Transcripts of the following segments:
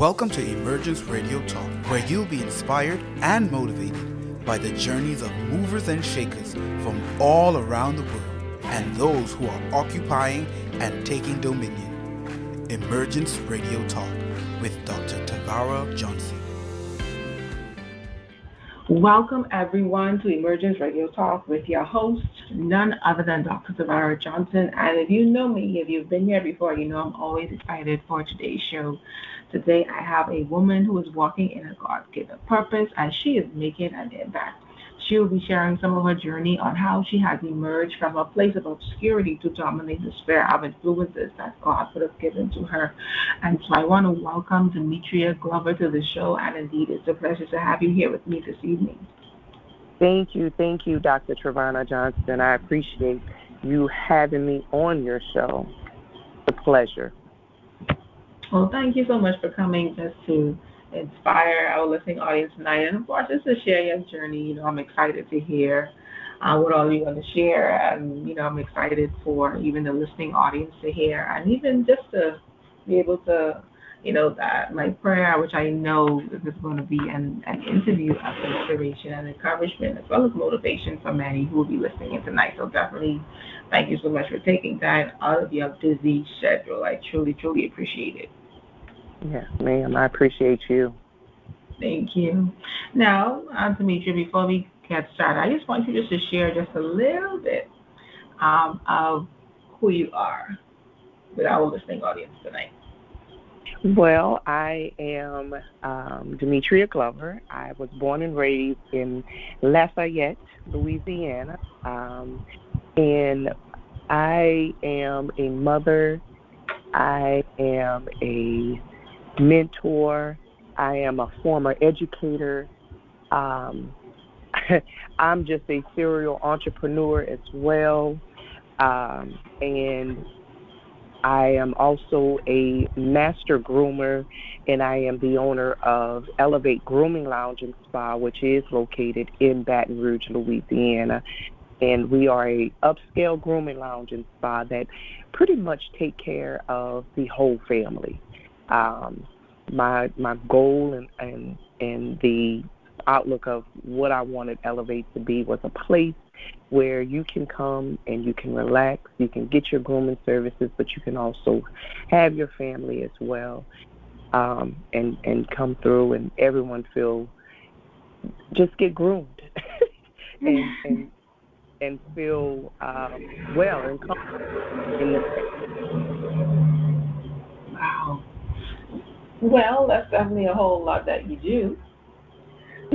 Welcome to Emergence Radio Talk, where you'll be inspired and motivated by the journeys of movers and shakers from all around the world and those who are occupying and taking dominion. Emergence Radio Talk with Dr. Tavara Johnson. Welcome, everyone, to Emergence Radio Talk with your host, none other than Dr. Tavara Johnson. And if you know me, if you've been here before, you know I'm always excited for today's show. Today, I have a woman who is walking in a God given purpose and she is making an impact. She will be sharing some of her journey on how she has emerged from a place of obscurity to dominate the sphere of influences that God would have given to her. And so I want to welcome Demetra Glover to the show. And indeed, it's a pleasure to have you here with me this evening. Thank you. Thank you, Dr. Tavara Johnson. I appreciate you having me on your show. It's a pleasure. Well, thank you so much for coming just to inspire our listening audience tonight, and of course, just to share your journey. You know, I'm excited to hear uh, what all you want to share, and you know, I'm excited for even the listening audience to hear, and even just to be able to, you know, that my prayer, which I know is going to be an, an interview of inspiration and encouragement, as well as motivation for many who will be listening in tonight. So definitely, thank you so much for taking time out of your busy schedule. I truly, truly appreciate it. Yes, ma'am. I appreciate you. Thank you. Now, uh, Demetra, before we get started, I just want you just to share just a little bit um, of who you are with our listening audience tonight. Well, I am um, Demetra Glover. I was born and raised in Lafayette, Louisiana, um, and I am a mother. I am a mentor. I am a former educator. Um, I'm just a serial entrepreneur as well. Um, and I am also a master groomer, and I am the owner of Elevate Grooming Lounge and Spa, which is located in Baton Rouge, Louisiana. And we are a upscale grooming lounge and spa that pretty much take care of the whole family um, my my goal and and and the outlook of what I wanted Elevate to be was a place where you can come and you can relax, you can get your grooming services, but you can also have your family as well, um, and and come through and everyone feel just get groomed and and and feel um, well and comfortable in the Wow. Well, that's definitely a whole lot that you do.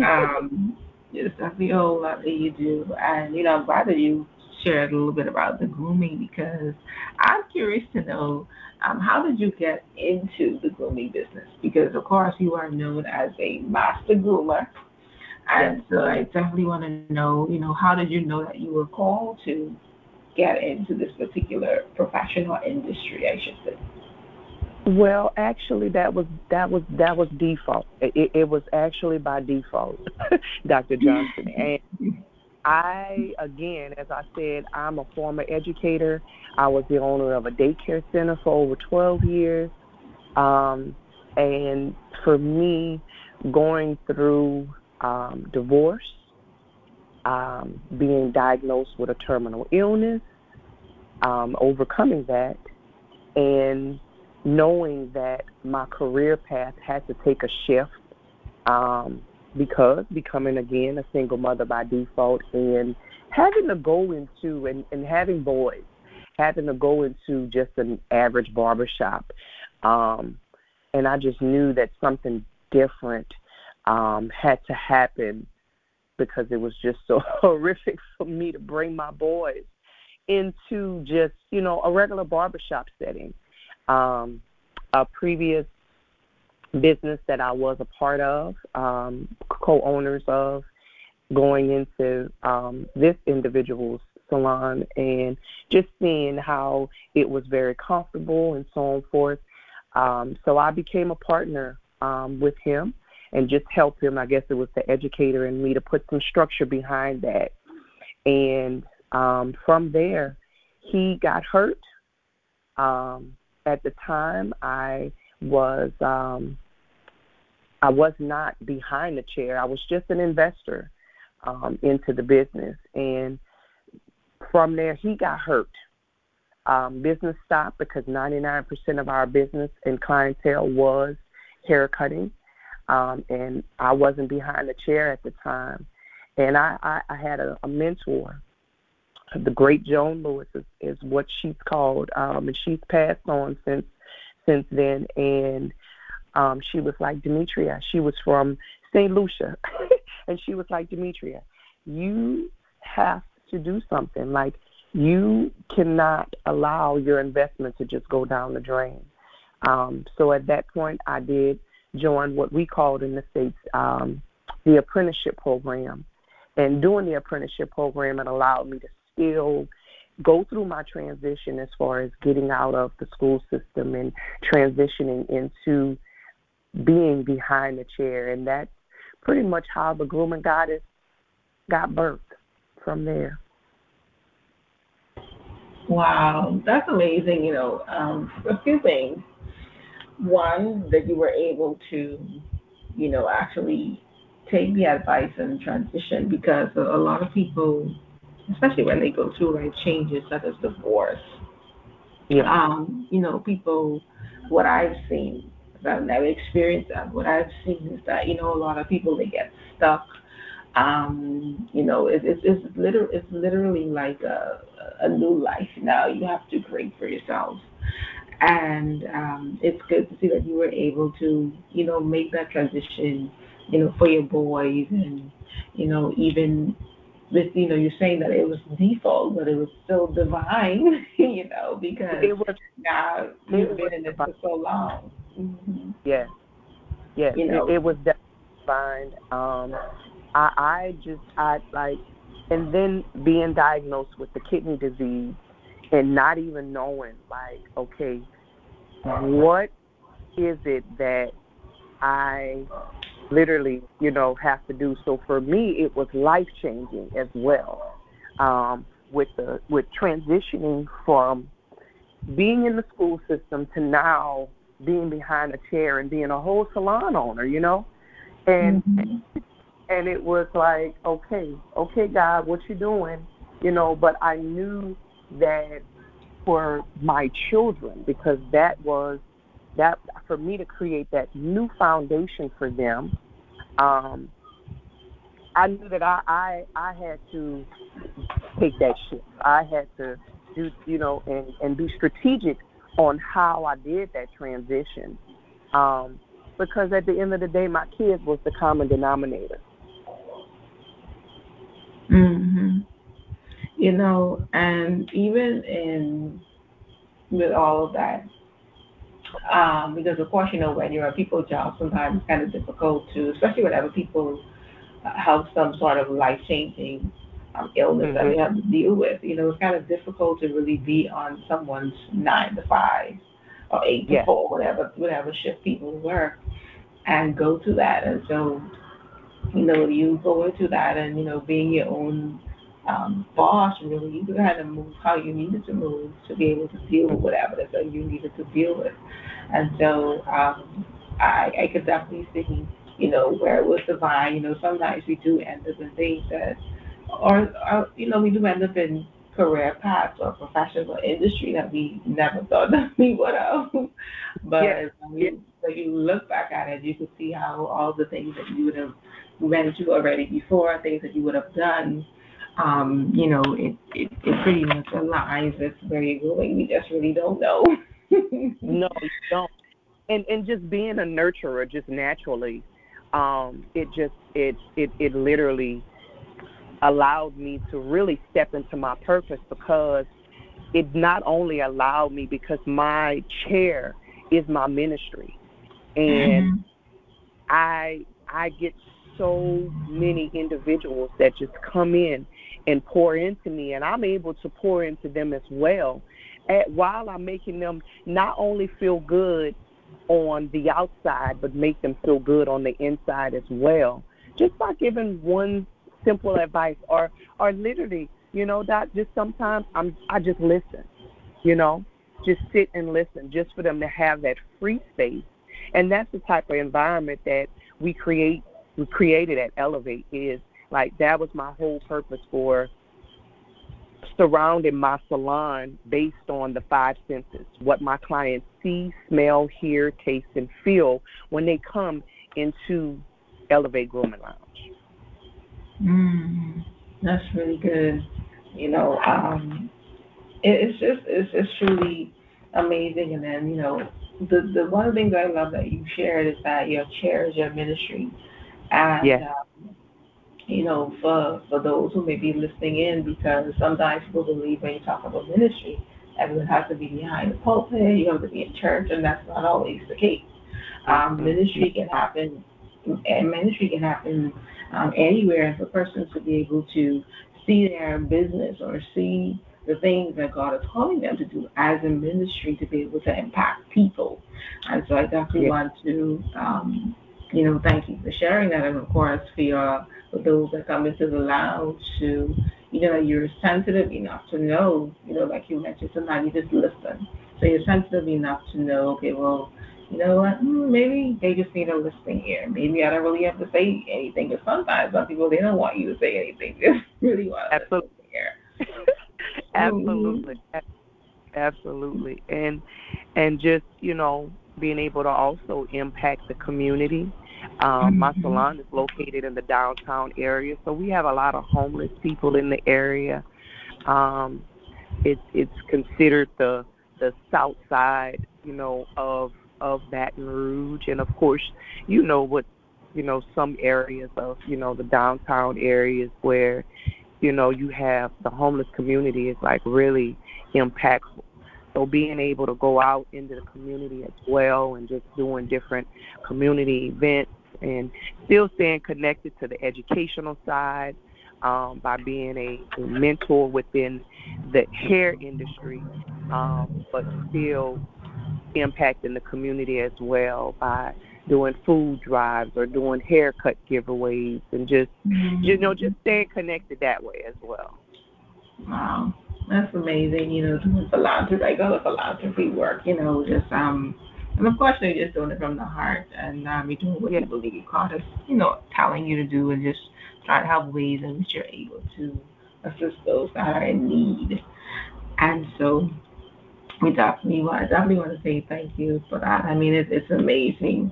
Um, it's definitely a whole lot that you do, and you know, I'm glad that you shared a little bit about the grooming because I'm curious to know um, how did you get into the grooming business? Because of course you are known as a master groomer, and so I definitely want to know, you know, how did you know that you were called to get into this particular professional industry? I should say. Well, actually, that was that was that was default. It, it was actually by default, Dr. Johnson. And I, again, as I said, I'm a former educator. I was the owner of a daycare center for over 12 years. Um, and for me, going through um, divorce, um, being diagnosed with a terminal illness, um, overcoming that, and knowing that my career path had to take a shift um, because becoming again a single mother by default and having to go into and, and having boys, having to go into just an average barbershop. Um, and I just knew that something different um, had to happen because it was just so horrific for me to bring my boys into just, you know, a regular barbershop setting um, a previous business that I was a part of, um, co-owners of, going into um, this individual's salon and just seeing how it was very comfortable and so on forth. Um, so I became a partner um, with him and just helped him. I guess it was the educator in me to put some structure behind that. And um, from there, he got hurt. Um, at the time I was um, I was not behind the chair. I was just an investor um, into the business, and from there he got hurt. Um, business stopped because 99% of our business and clientele was hair cutting, um, and I wasn't behind the chair at the time. And I, I, I had a, a mentor the great Joan Lewis is, is what she's called, um, and she's passed on since since then. And um, she was like Demetra. She was from St. Lucia, and she was like Demetra. You have to do something. Like you cannot allow your investment to just go down the drain. Um, so at that point, I did join what we called in the states um, the apprenticeship program. And doing the apprenticeship program, it allowed me to still go through my transition as far as getting out of the school system and transitioning into being behind the chair. And that's pretty much how the grooming goddess got birthed from there. Wow, that's amazing. You know, um, a few things. One, that you were able to, you know, actually take the advice and transition because a lot of people especially when they go through like changes such as divorce. Yeah. Um, you know, people, what I've seen, I've never experienced that. What I've seen is that you know a lot of people they get stuck. Um, you know, it's it's it's literally it's literally like a a new life now. You have to create for yourself, and um, it's good to see that you were able to you know make that transition. You know, for your boys and you know even with you know you're saying that it was default, but it was still divine, you know, because it was, now you've been in it for so long. Mm-hmm. Yes, yes, you know, it, it was divine. Um, I I just I like, and then being diagnosed with the kidney disease and not even knowing like, okay, what is it that I literally, you know, have to do. So for me, it was life changing as well. Um, with the with transitioning from being in the school system to now being behind a chair and being a whole salon owner, you know, and mm-hmm. and it was like, okay, okay, God, what you doing, you know? But I knew that for my children because that was that for me to create that new foundation for them, um, I knew that I, I I had to take that shift. I had to do you know and and be strategic on how I did that transition. Um, because at the end of the day, my kids was the common denominator. Mhm. You know, and even in with all of that, um, because of course, you know, when you're a people job, sometimes it's kind of difficult to, especially whenever people have some sort of life changing um, illness mm-hmm. that they have to deal with. You know, it's kind of difficult to really be on someone's nine to five or eight to four, whatever whatever shift people work, and go to that. And so, you know, you go into that, and you know, being your own um, boss, really, you had to move how you needed to move to be able to deal with whatever that you needed to deal with. And so um, I, I could definitely see, you know, where it was divine. You know, sometimes we do end up in things that, or, or you know, we do end up in career paths or professions or industry that we never thought that we would have. but when you, so you look back at it, you can see how all the things that you would have went to already before, things that you would have done, um, you know, it, it, it pretty much aligns with where you're going. We just really don't know. no, you don't. And and just being a nurturer just naturally, um, it just it it it literally allowed me to really step into my purpose because it not only allowed me because my chair is my ministry and mm-hmm. I I get so many individuals that just come in and pour into me, and I'm able to pour into them as well. At, while I'm making them not only feel good on the outside, but make them feel good on the inside as well. Just by giving one simple advice, or or literally, you know, that just sometimes I'm I just listen, you know, just sit and listen, just for them to have that free space, and that's the type of environment that we create we created at Elevate is like that was my whole purpose for surrounding my salon based on the five senses what my clients see, smell, hear, taste, and feel when they come into Elevate Grooming Lounge. Mm, that's really good. You know, um, it, it's just it's, it's truly amazing. And then you know, the the one thing things I love that you shared is that you cherish your ministry, and yes. um, you know, for for those who may be listening in, because sometimes people believe when you talk about ministry, everyone has to be behind the pulpit, you have to be in church, and that's not always the case. Um, ministry can happen, and ministry can happen um, anywhere, and for persons to be able to see their business or see the things that God is calling them to do as a ministry to be able to impact people. And so I definitely want to, um, you know, thank you for sharing that, and of course for your, for those that come into the lounge to, you know, you're sensitive enough to know, you know, like you mentioned, sometimes you just listen. So you're sensitive enough to know, okay, well, you know what, hmm, maybe they just need a listening ear. Maybe I don't really have to say anything, because sometimes some people, they don't want you to say anything. They really want a Absolutely. ear. Absolutely. Absolutely. And and just, you know, being able to also impact the community. Um, my mm-hmm. salon is located in the downtown area, so we have a lot of homeless people in the area. Um, it's it's considered the the south side, you know, of of Baton Rouge, and of course, you know what, you know, some areas of you know the downtown areas where you know, you have the homeless community is like really impactful. So being able to go out into the community as well and just doing different community events and still staying connected to the educational side um, by being a, a mentor within the hair industry, um, but still impacting the community as well by doing food drives or doing haircut giveaways and just you know just staying connected that way as well. Wow, that's amazing. You know, doing philanthropy, like other philanthropy work. You know, just um, and of course you're just doing it from the heart and um, you're doing what you believe God is, you know, telling you to do and just trying to help ways in which you're able to assist those that are in need. And so we definitely want, I definitely want to say thank you for that. I mean, it's, it's amazing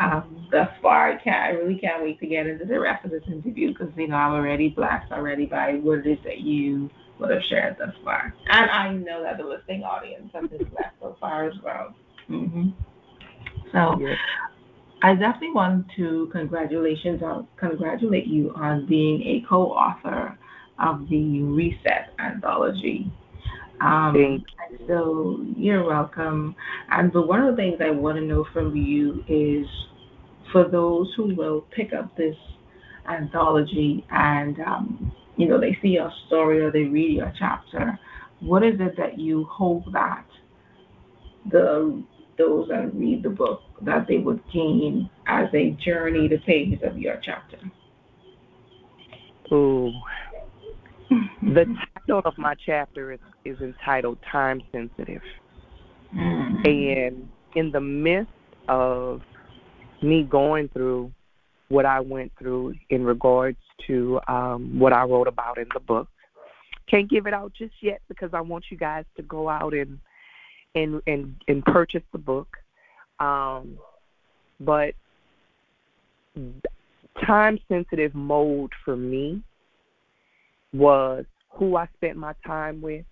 um, thus far. I can't, I really can't wait to get into the rest of this interview because you know I'm already blessed already by what it is that you would have shared thus far, and I know that the listening audience has been blessed so far as well. Mm-hmm. So. Yes. I definitely want to congratulations on congratulate you on being a co-author of the Reset anthology. Um, so you're welcome. And but one of the things I want to know from you is for those who will pick up this anthology and um, you know they see your story or they read your chapter, what is it that you hope that the those that read the book that they would gain as they journey the pages of your chapter? Oh, the title of my chapter is, is entitled Time Sensitive. Mm-hmm. And in the midst of me going through what I went through in regards to um, what I wrote about in the book, can't give it out just yet because I want you guys to go out and and and, and purchase the book. Um, but time sensitive mode for me was who I spent my time with,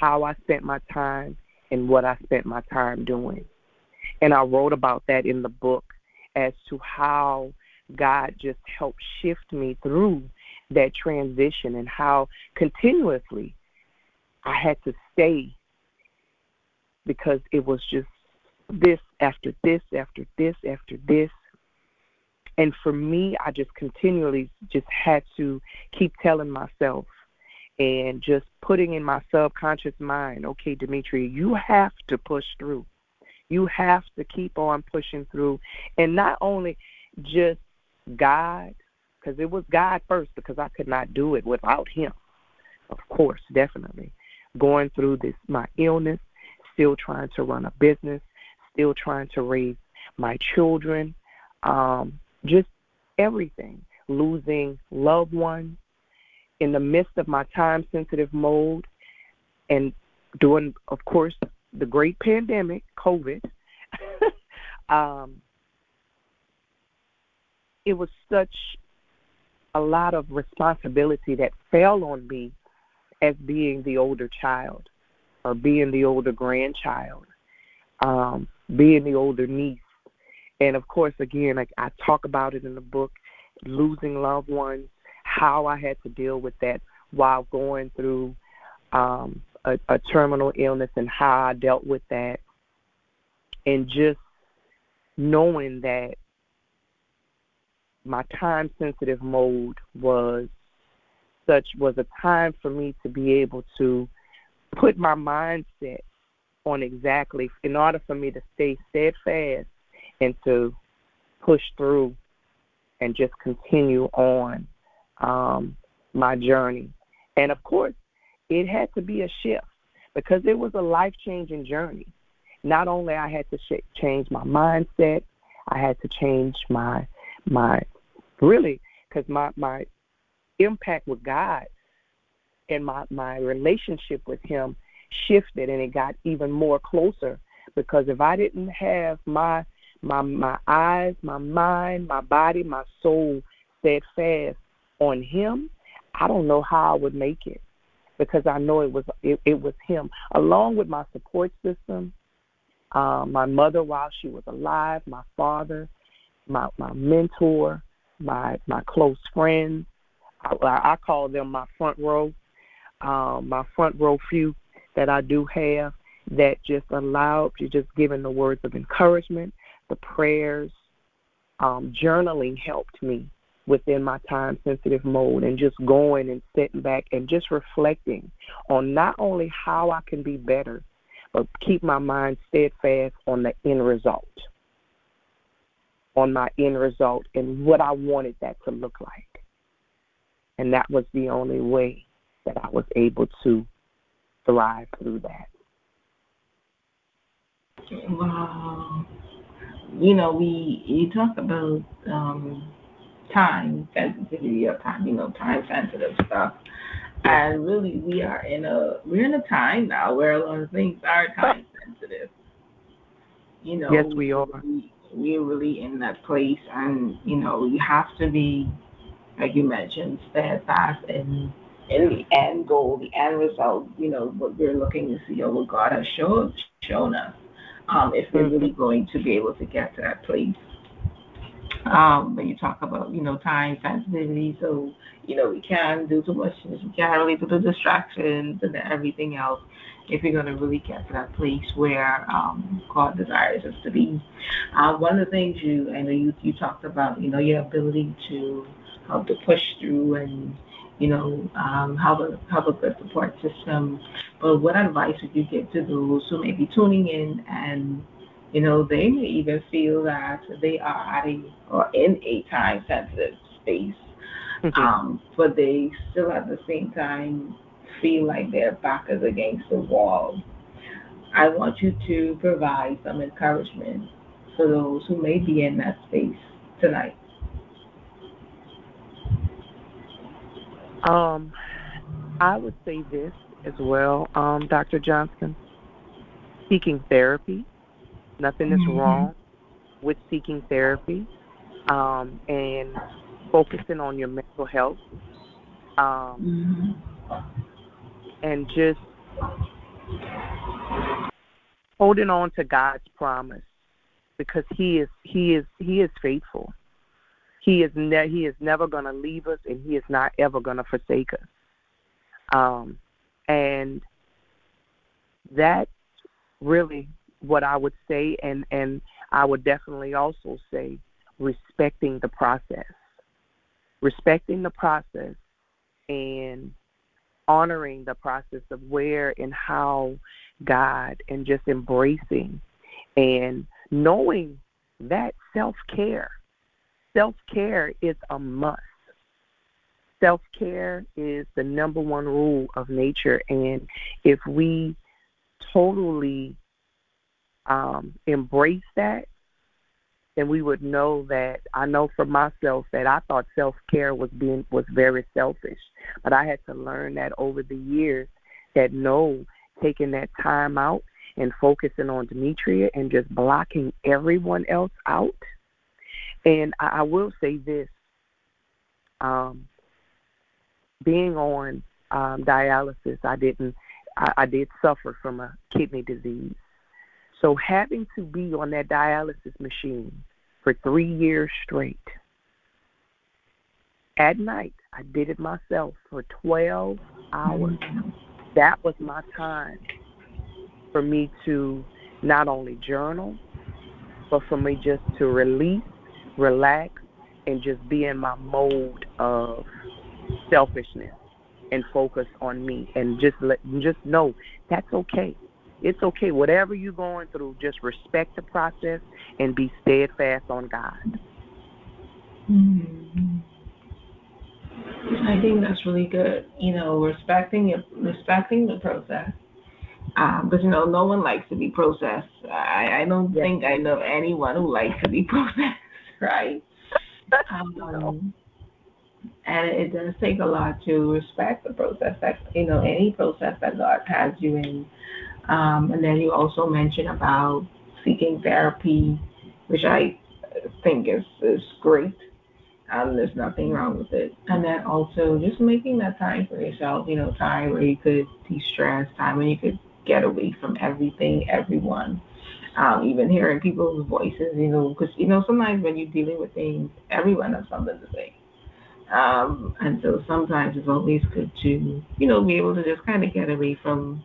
how I spent my time, and what I spent my time doing. And I wrote about that in the book as to how God just helped shift me through that transition and how continuously I had to stay because it was just this after this after this after this and for me, I just continually just had to keep telling myself and just putting in my subconscious mind, okay, Demetra, you have to push through. You have to keep on pushing through. And not only just God, because it was God first, because I could not do it without Him. Of course, definitely. Going through this, my illness, still trying to run a business, still trying to raise my children. Um, just everything, losing loved ones in the midst of my time sensitive mode and during, of course, the great pandemic, COVID. um, it was such a lot of responsibility that fell on me as being the older child or being the older grandchild, um, being the older niece. And of course, again, I, I talk about it in the book, losing loved ones, how I had to deal with that while going through um, a, a terminal illness and how I dealt with that. And just knowing that my time sensitive mode was such was a time for me to be able to put my mindset on exactly in order for me to stay steadfast and to push through and just continue on um, my journey. And of course, it had to be a shift because it was a life changing journey. Not only I had to sh- change my mindset, I had to change my my really? Because my my impact with God and my my relationship with Him shifted and it got even more closer. Because if I didn't have my my my eyes, my mind, my body, my soul steadfast on Him, I don't know how I would make it. Because I know it was it, it was Him. Along with my support system, uh, my mother while she was alive, my father, my my mentor, my my close friends. I, I call them my front row, um, my front row few that I do have that just allowed you just giving the words of encouragement, the prayers, um, journaling helped me within my time sensitive mode and just going and sitting back and just reflecting on not only how I can be better, but keep my mind steadfast on the end result on my end result and what I wanted that to look like. And that was the only way that I was able to thrive through that. Wow. You know, we you talk about um, time sensitivity of time, you know, time sensitive stuff. And really we are in a we're in a time now where a lot of things are time sensitive. You know, yes, we are. We, we're really in that place, and you know, you have to be, like you mentioned, steadfast in in the end goal, the end result. You know, what we're looking to see, or what God has shown shown us. Um, if we're really mm-hmm. going to be able to get to that place. Um, but you talk about, you know, time sensitivity, so you know we can't do too much. We can't really do the distractions and everything else if you're going to really get to that place where um, God desires us to be. Uh, one of the things you, I know you, you talked about, you know, your ability to help to push through and, you know, um, have a have a good support system. But what advice would you give to those who may be tuning in and, you know, they may even feel that they are at a or in a time sensitive space, mm-hmm. um, but they still at the same time feel like their back is against the wall, I want you to provide some encouragement for those who may be in that space tonight. Um, I would say this as well, um, Dr. Johnson. Seeking therapy, nothing is mm-hmm. wrong with seeking therapy, um, and focusing on your mental health. Um, mm-hmm and just holding on to God's promise because he is he is he is faithful. He is ne- he is never going to leave us and he is not ever going to forsake us. Um and that's really what I would say and and I would definitely also say respecting the process. Respecting the process and honoring the process of where and how God and just embracing and knowing that self care. Self care is a must. Self care is the number one rule of nature. And if we totally um, embrace that, then we would know that I know for myself that I thought self care was being was very selfish. But I had to learn that over the years that no, taking that time out and focusing on Demetra and just blocking everyone else out. And I, I will say this. Um, being on um, dialysis, I didn't. I, I did suffer from a kidney disease. So having to be on that dialysis machine for three years straight. At night, I did it myself for 12 hours. That was my time for me to not only journal, but for me just to release, relax, and just be in my mode of selfishness and focus on me and just let just know that's okay. It's okay. Whatever you're going through, just respect the process and be steadfast on God. Mm-hmm. I think that's really good. You know, respecting it, respecting the process. Um, because you know, no one likes to be processed. I, I don't yes. think I know anyone who likes to be processed, right? Um, and it does take a lot to respect the process that you know any process that God has you in. Um, and then you also mentioned about seeking therapy, which I think is is great. Um, there's nothing wrong with it. And then also just making that time for yourself, you know, time where you could de-stress, time when you could get away from everything, everyone. Um, even hearing people's voices, you know, because you know sometimes when you're dealing with things, everyone has something to say. Um, and so sometimes it's always good to, you know, be able to just kind of get away from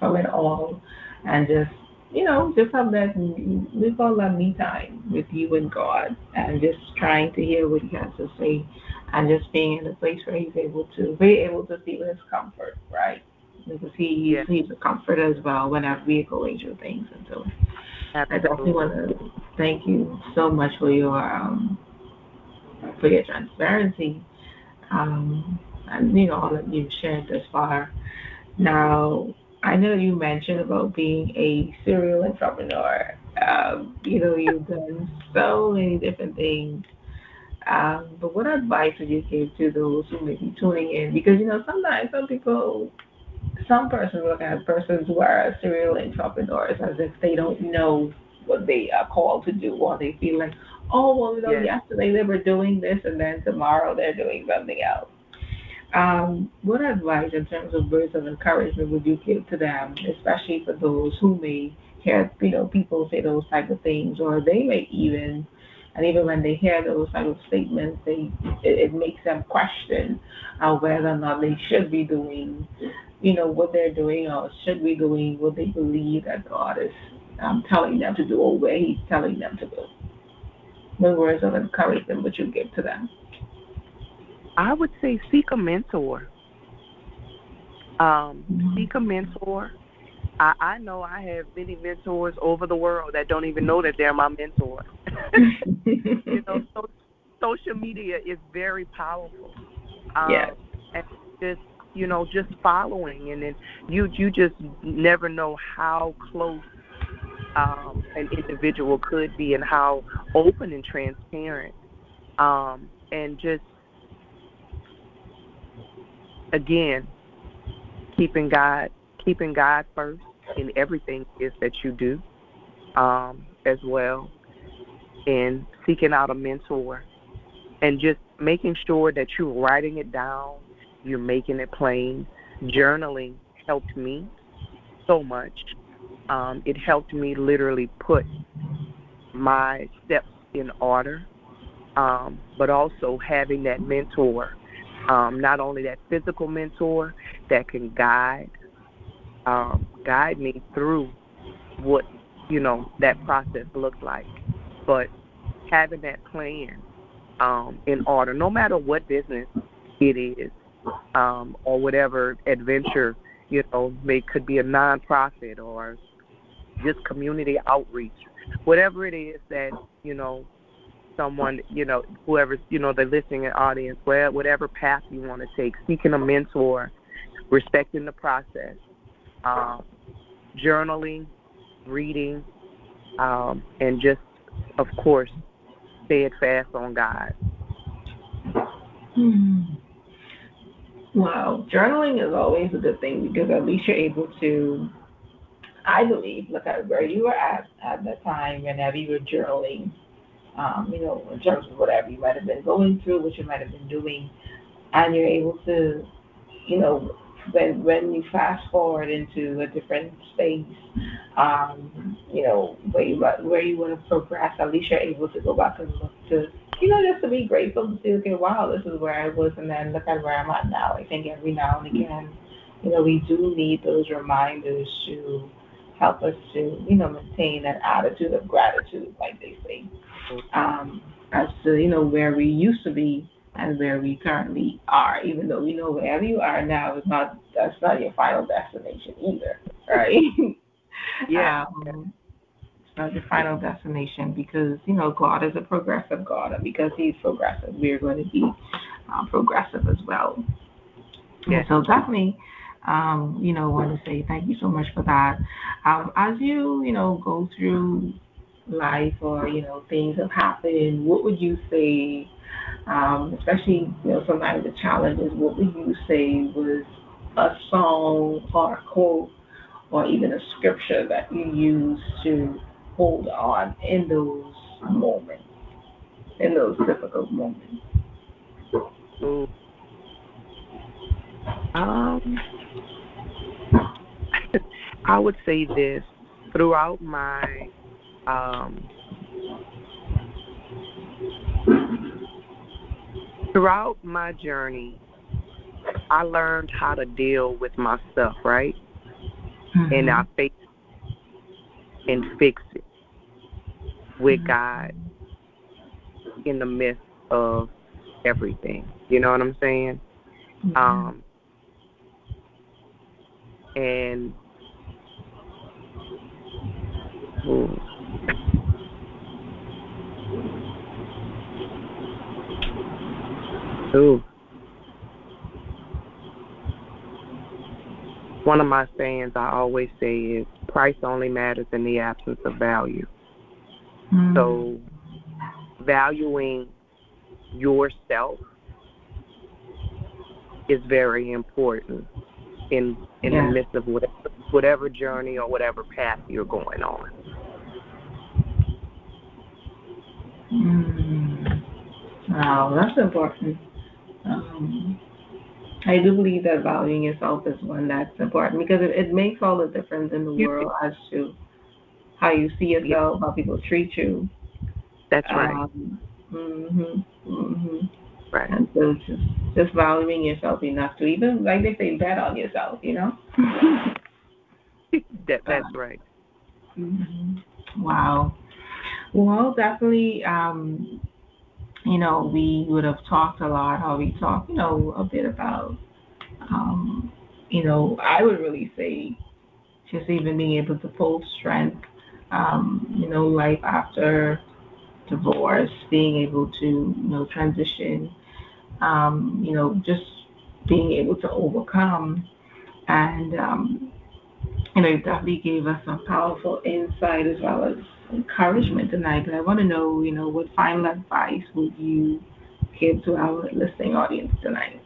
from it all and just you know, just have that we call that me time with you and God and just trying to hear what he has to say and just being in a place where he's able to be able to feel his comfort, right? Because he yeah. he's a comfort as well whenever we go through things and so Absolutely. I definitely want to thank you so much for your um for your transparency. Um and you know all that you've shared thus far. Now I know you mentioned about being a serial entrepreneur. Um, you know, you've done so many different things. Um, but what advice would you give to those who may be tuning in? Because you know, sometimes some people, some persons look at persons who are serial entrepreneurs as if they don't know what they are called to do, or they feel like, oh, well, you know, yes. yesterday they were doing this, and then tomorrow they're doing something else. Um, what advice in terms of words of encouragement would you give to them, especially for those who may hear, you know, people say those type of things, or they may even, and even when they hear those type of statements, they it, it makes them question uh, whether or not they should be doing, you know, what they're doing, or should be doing what they believe that God is um, telling them to do, or where He's telling them to go. What words of encouragement would you give to them? I would say seek a mentor. Um, mm-hmm. Seek a mentor. I, I know I have many mentors over the world that don't even know that they're my mentor. you know, so, social media is very powerful. Um, yeah. And just you know, just following, and then you you just never know how close um, an individual could be, and how open and transparent, um, and just again, keeping God keeping God first in everything is that you do, um, as well, and seeking out a mentor, and just making sure that you're writing it down, you're making it plain. Journaling helped me so much. Um, it helped me literally put my steps in order, um, but also having that mentor um, not only that physical mentor that can guide um, guide me through what you know that process looks like, but having that plan um, in order, no matter what business it is um, or whatever adventure you know may could be a nonprofit or just community outreach, whatever it is that you know someone, you know, whoever's, you know, the listening audience, where whatever path you want to take, seeking a mentor, respecting the process, um, journaling, reading, um, and just of course, steadfast on God. Hmm. Wow, journaling is always a good thing because at least you're able to, I believe, look at where you were at at the time whenever you were journaling. Um, you know, in terms of whatever you might have been going through, what you might have been doing, and you're able to, you know, when when you fast forward into a different space, um, you know, where you where you want to progress, at least you're able to go back and look to, you know, just to be grateful to see, okay, wow, this is where I was, and then look at where I'm at now. I think every now and again, you know, we do need those reminders to help us to, you know, maintain that attitude of gratitude, like they say, um, as to, you know, where we used to be and where we currently are, even though we know wherever you are now is not that's not your final destination either, right? yeah. Um, it's not your final destination because you know God is a progressive God, and because He's progressive, we're going to be um, progressive as well. Yeah. So definitely, um, you know, want to say thank you so much for that. Um, as you you know go through life or you know things have happened, what would you say? um, especially you know somebody with challenges. What would you say was a song or a quote or even a scripture that you use to hold on in those moments, in those difficult moments? Um, I would say this throughout my um, throughout my journey, I learned how to deal with myself, right? Mm-hmm. And I face and fix it with mm-hmm. God in the midst of everything. You know what I'm saying? Mm-hmm. Um and ooh, Ooh. One of my sayings I always say is price only matters in the absence of value. Mm. So valuing yourself is very important in in yeah. the midst of whatever, whatever journey or whatever path you're going on. Mm. Wow, that's important. Um, I do believe that valuing yourself is one that's important because it, it makes all the difference in the world as to how you see yourself, how people treat you. That's right. Um, mhm. Mhm. Right. And so just just valuing yourself enough to even like they say bet on yourself, you know. that that's uh, right. Mm-hmm. Wow. Well, definitely. Um, you know, we would have talked a lot, or we talked, you know, a bit about, um, you know, I would really say just even being able to pull strength, um, you know, life after divorce, being able to, you know, transition, um, you know, just being able to overcome. And, um, you know, it definitely gave us some powerful insight as well as encouragement tonight, but I want to know, you know, what final advice would you give to our listening audience tonight?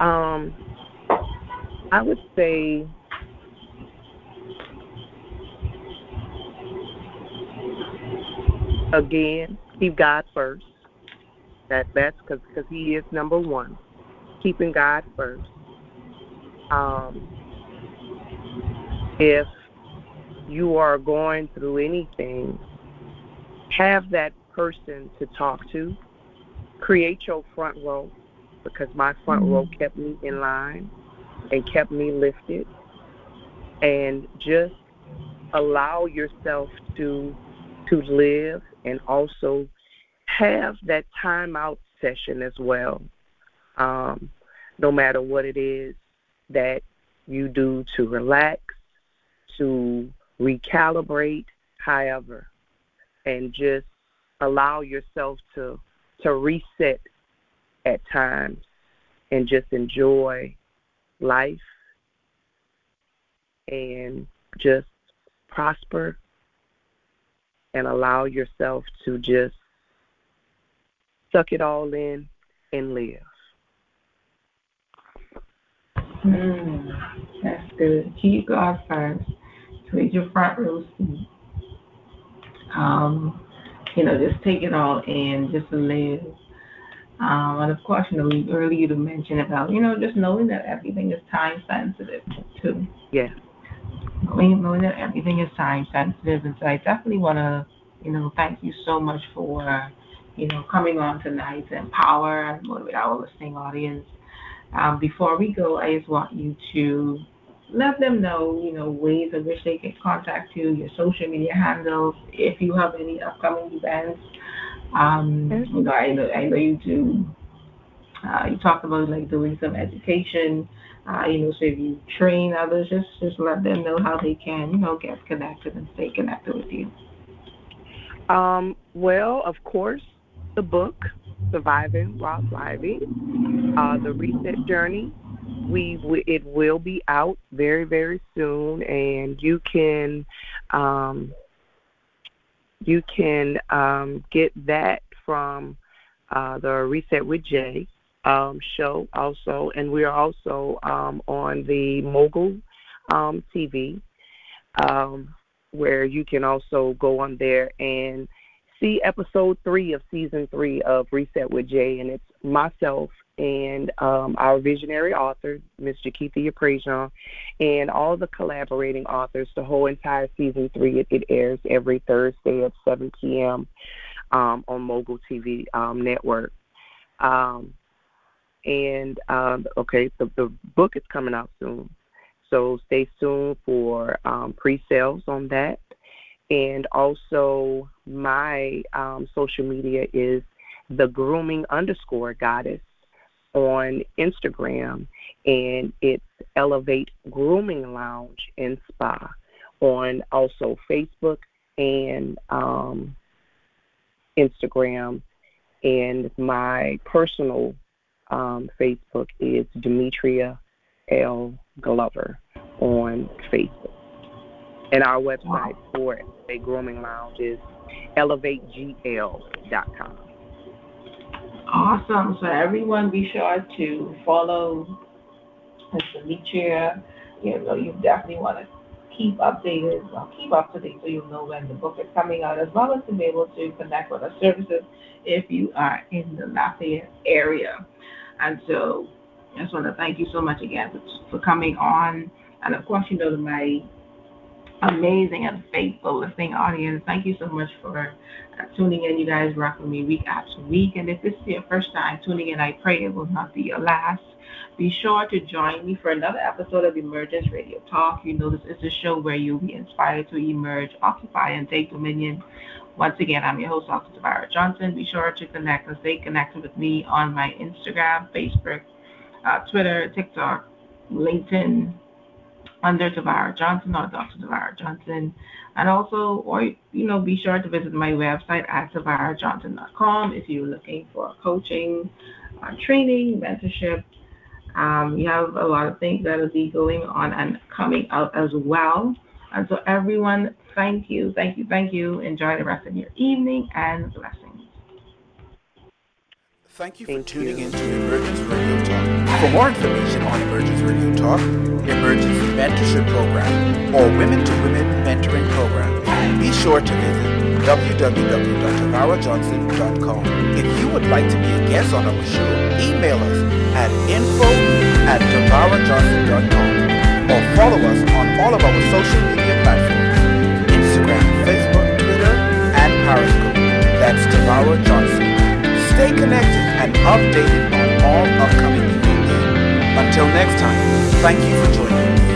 Um, I would say again, keep God first. That that's because because He is number one. Keeping God first. Um, if you are going through anything, have that person to talk to. Create your front row because my front mm-hmm. row kept me in line and kept me lifted. And just allow yourself to to live and also have that time out session as well. Um, no matter what it is that you do to relax, to recalibrate, however, and just allow yourself to to reset at times and just enjoy life and just prosper and allow yourself to just suck it all in and live. Mm, that's good. Keep God first. Take your front row seat. Um, you know, just take it all in, just live. Um, and of course, you know, earlier you mentioned about, you know, just knowing that everything is time sensitive too. Yeah. Knowing, knowing that everything is time sensitive. And so I definitely want to, you know, thank you so much for, you know, coming on tonight to empower and motivate our listening audience. Um, before we go, I just want you to let them know, you know, ways in which they can contact you, your social media handles, if you have any upcoming events. Um, you know, I know, I know you do. Uh, you talked about like doing some education. Uh, you know, so if you train others, just just let them know how they can, you know, get connected and stay connected with you. Um, well, of course, the book, Surviving While Thriving, uh, the Reset Journey. We, it will be out very very soon, and you can um, you can um, get that from uh, the Reset with Jay um, show also, and we are also um, on the Mogul um, TV, um, where you can also go on there and see episode three of season three of Reset with Jay, and it's myself and um, our visionary author, Ms. Jakeithia Prejean, and all the collaborating authors. The whole entire season three, it, it airs every Thursday at 7 p.m. Um, on Mogul TV um, network. Um, and um, okay, the, book is coming out soon, so stay tuned for um, pre-sales on that. And also, my social media is the grooming underscore goddess on Instagram, and it's Elevate Grooming Lounge and Spa on also Facebook and um, Instagram. And my personal um, Facebook is Demetra L. Glover on Facebook. And our website for a grooming lounge is elevategl.com. Awesome. So everyone be sure to follow Ms. Demetra. You know, you definitely want to keep updated, well, keep up to date so you'll know when the book is coming out, as well as to be able to connect with our services if you are in the Lafayette area. And so I just want to thank you so much again for, for coming on. And of course, you know, to my amazing and faithful listening audience, thank you so much for tuning in. You guys rock with me week after week. And if this is your first time tuning in, I pray it will not be your last. Be sure to join me for another episode of Emergence Radio Talk. You know, this is a show where you'll be inspired to emerge, occupy, and take dominion. Once again, I'm your host, Dr. Johnson. Be sure to connect and stay connected with me on my Instagram, Facebook, uh, Twitter, TikTok, LinkedIn, under Tavara Johnson or Dr. Tavara Johnson. And also, or you know, be sure to visit my website at tavarajohnson.com if you're looking for coaching, uh, training, mentorship. Um, you have a lot of things that will be going on and coming out as well. And so, everyone, thank you, thank you, thank you. Enjoy the rest of your evening and blessings. Thank you for Thank tuning you. in to Emergence Radio Talk. For more information on Emergence Radio Talk, Emergence Mentorship Program, or Women to Women Mentoring Program, be sure to visit www.tavarajohnson.com. If you would like to be a guest on our show, email us at info at tavarajohnson.com or follow us on all of our social media platforms, Instagram, Facebook, Twitter, and Periscope. That's Tavara Johnson. Stay connected and updated on all upcoming events. Until next time, thank you for joining.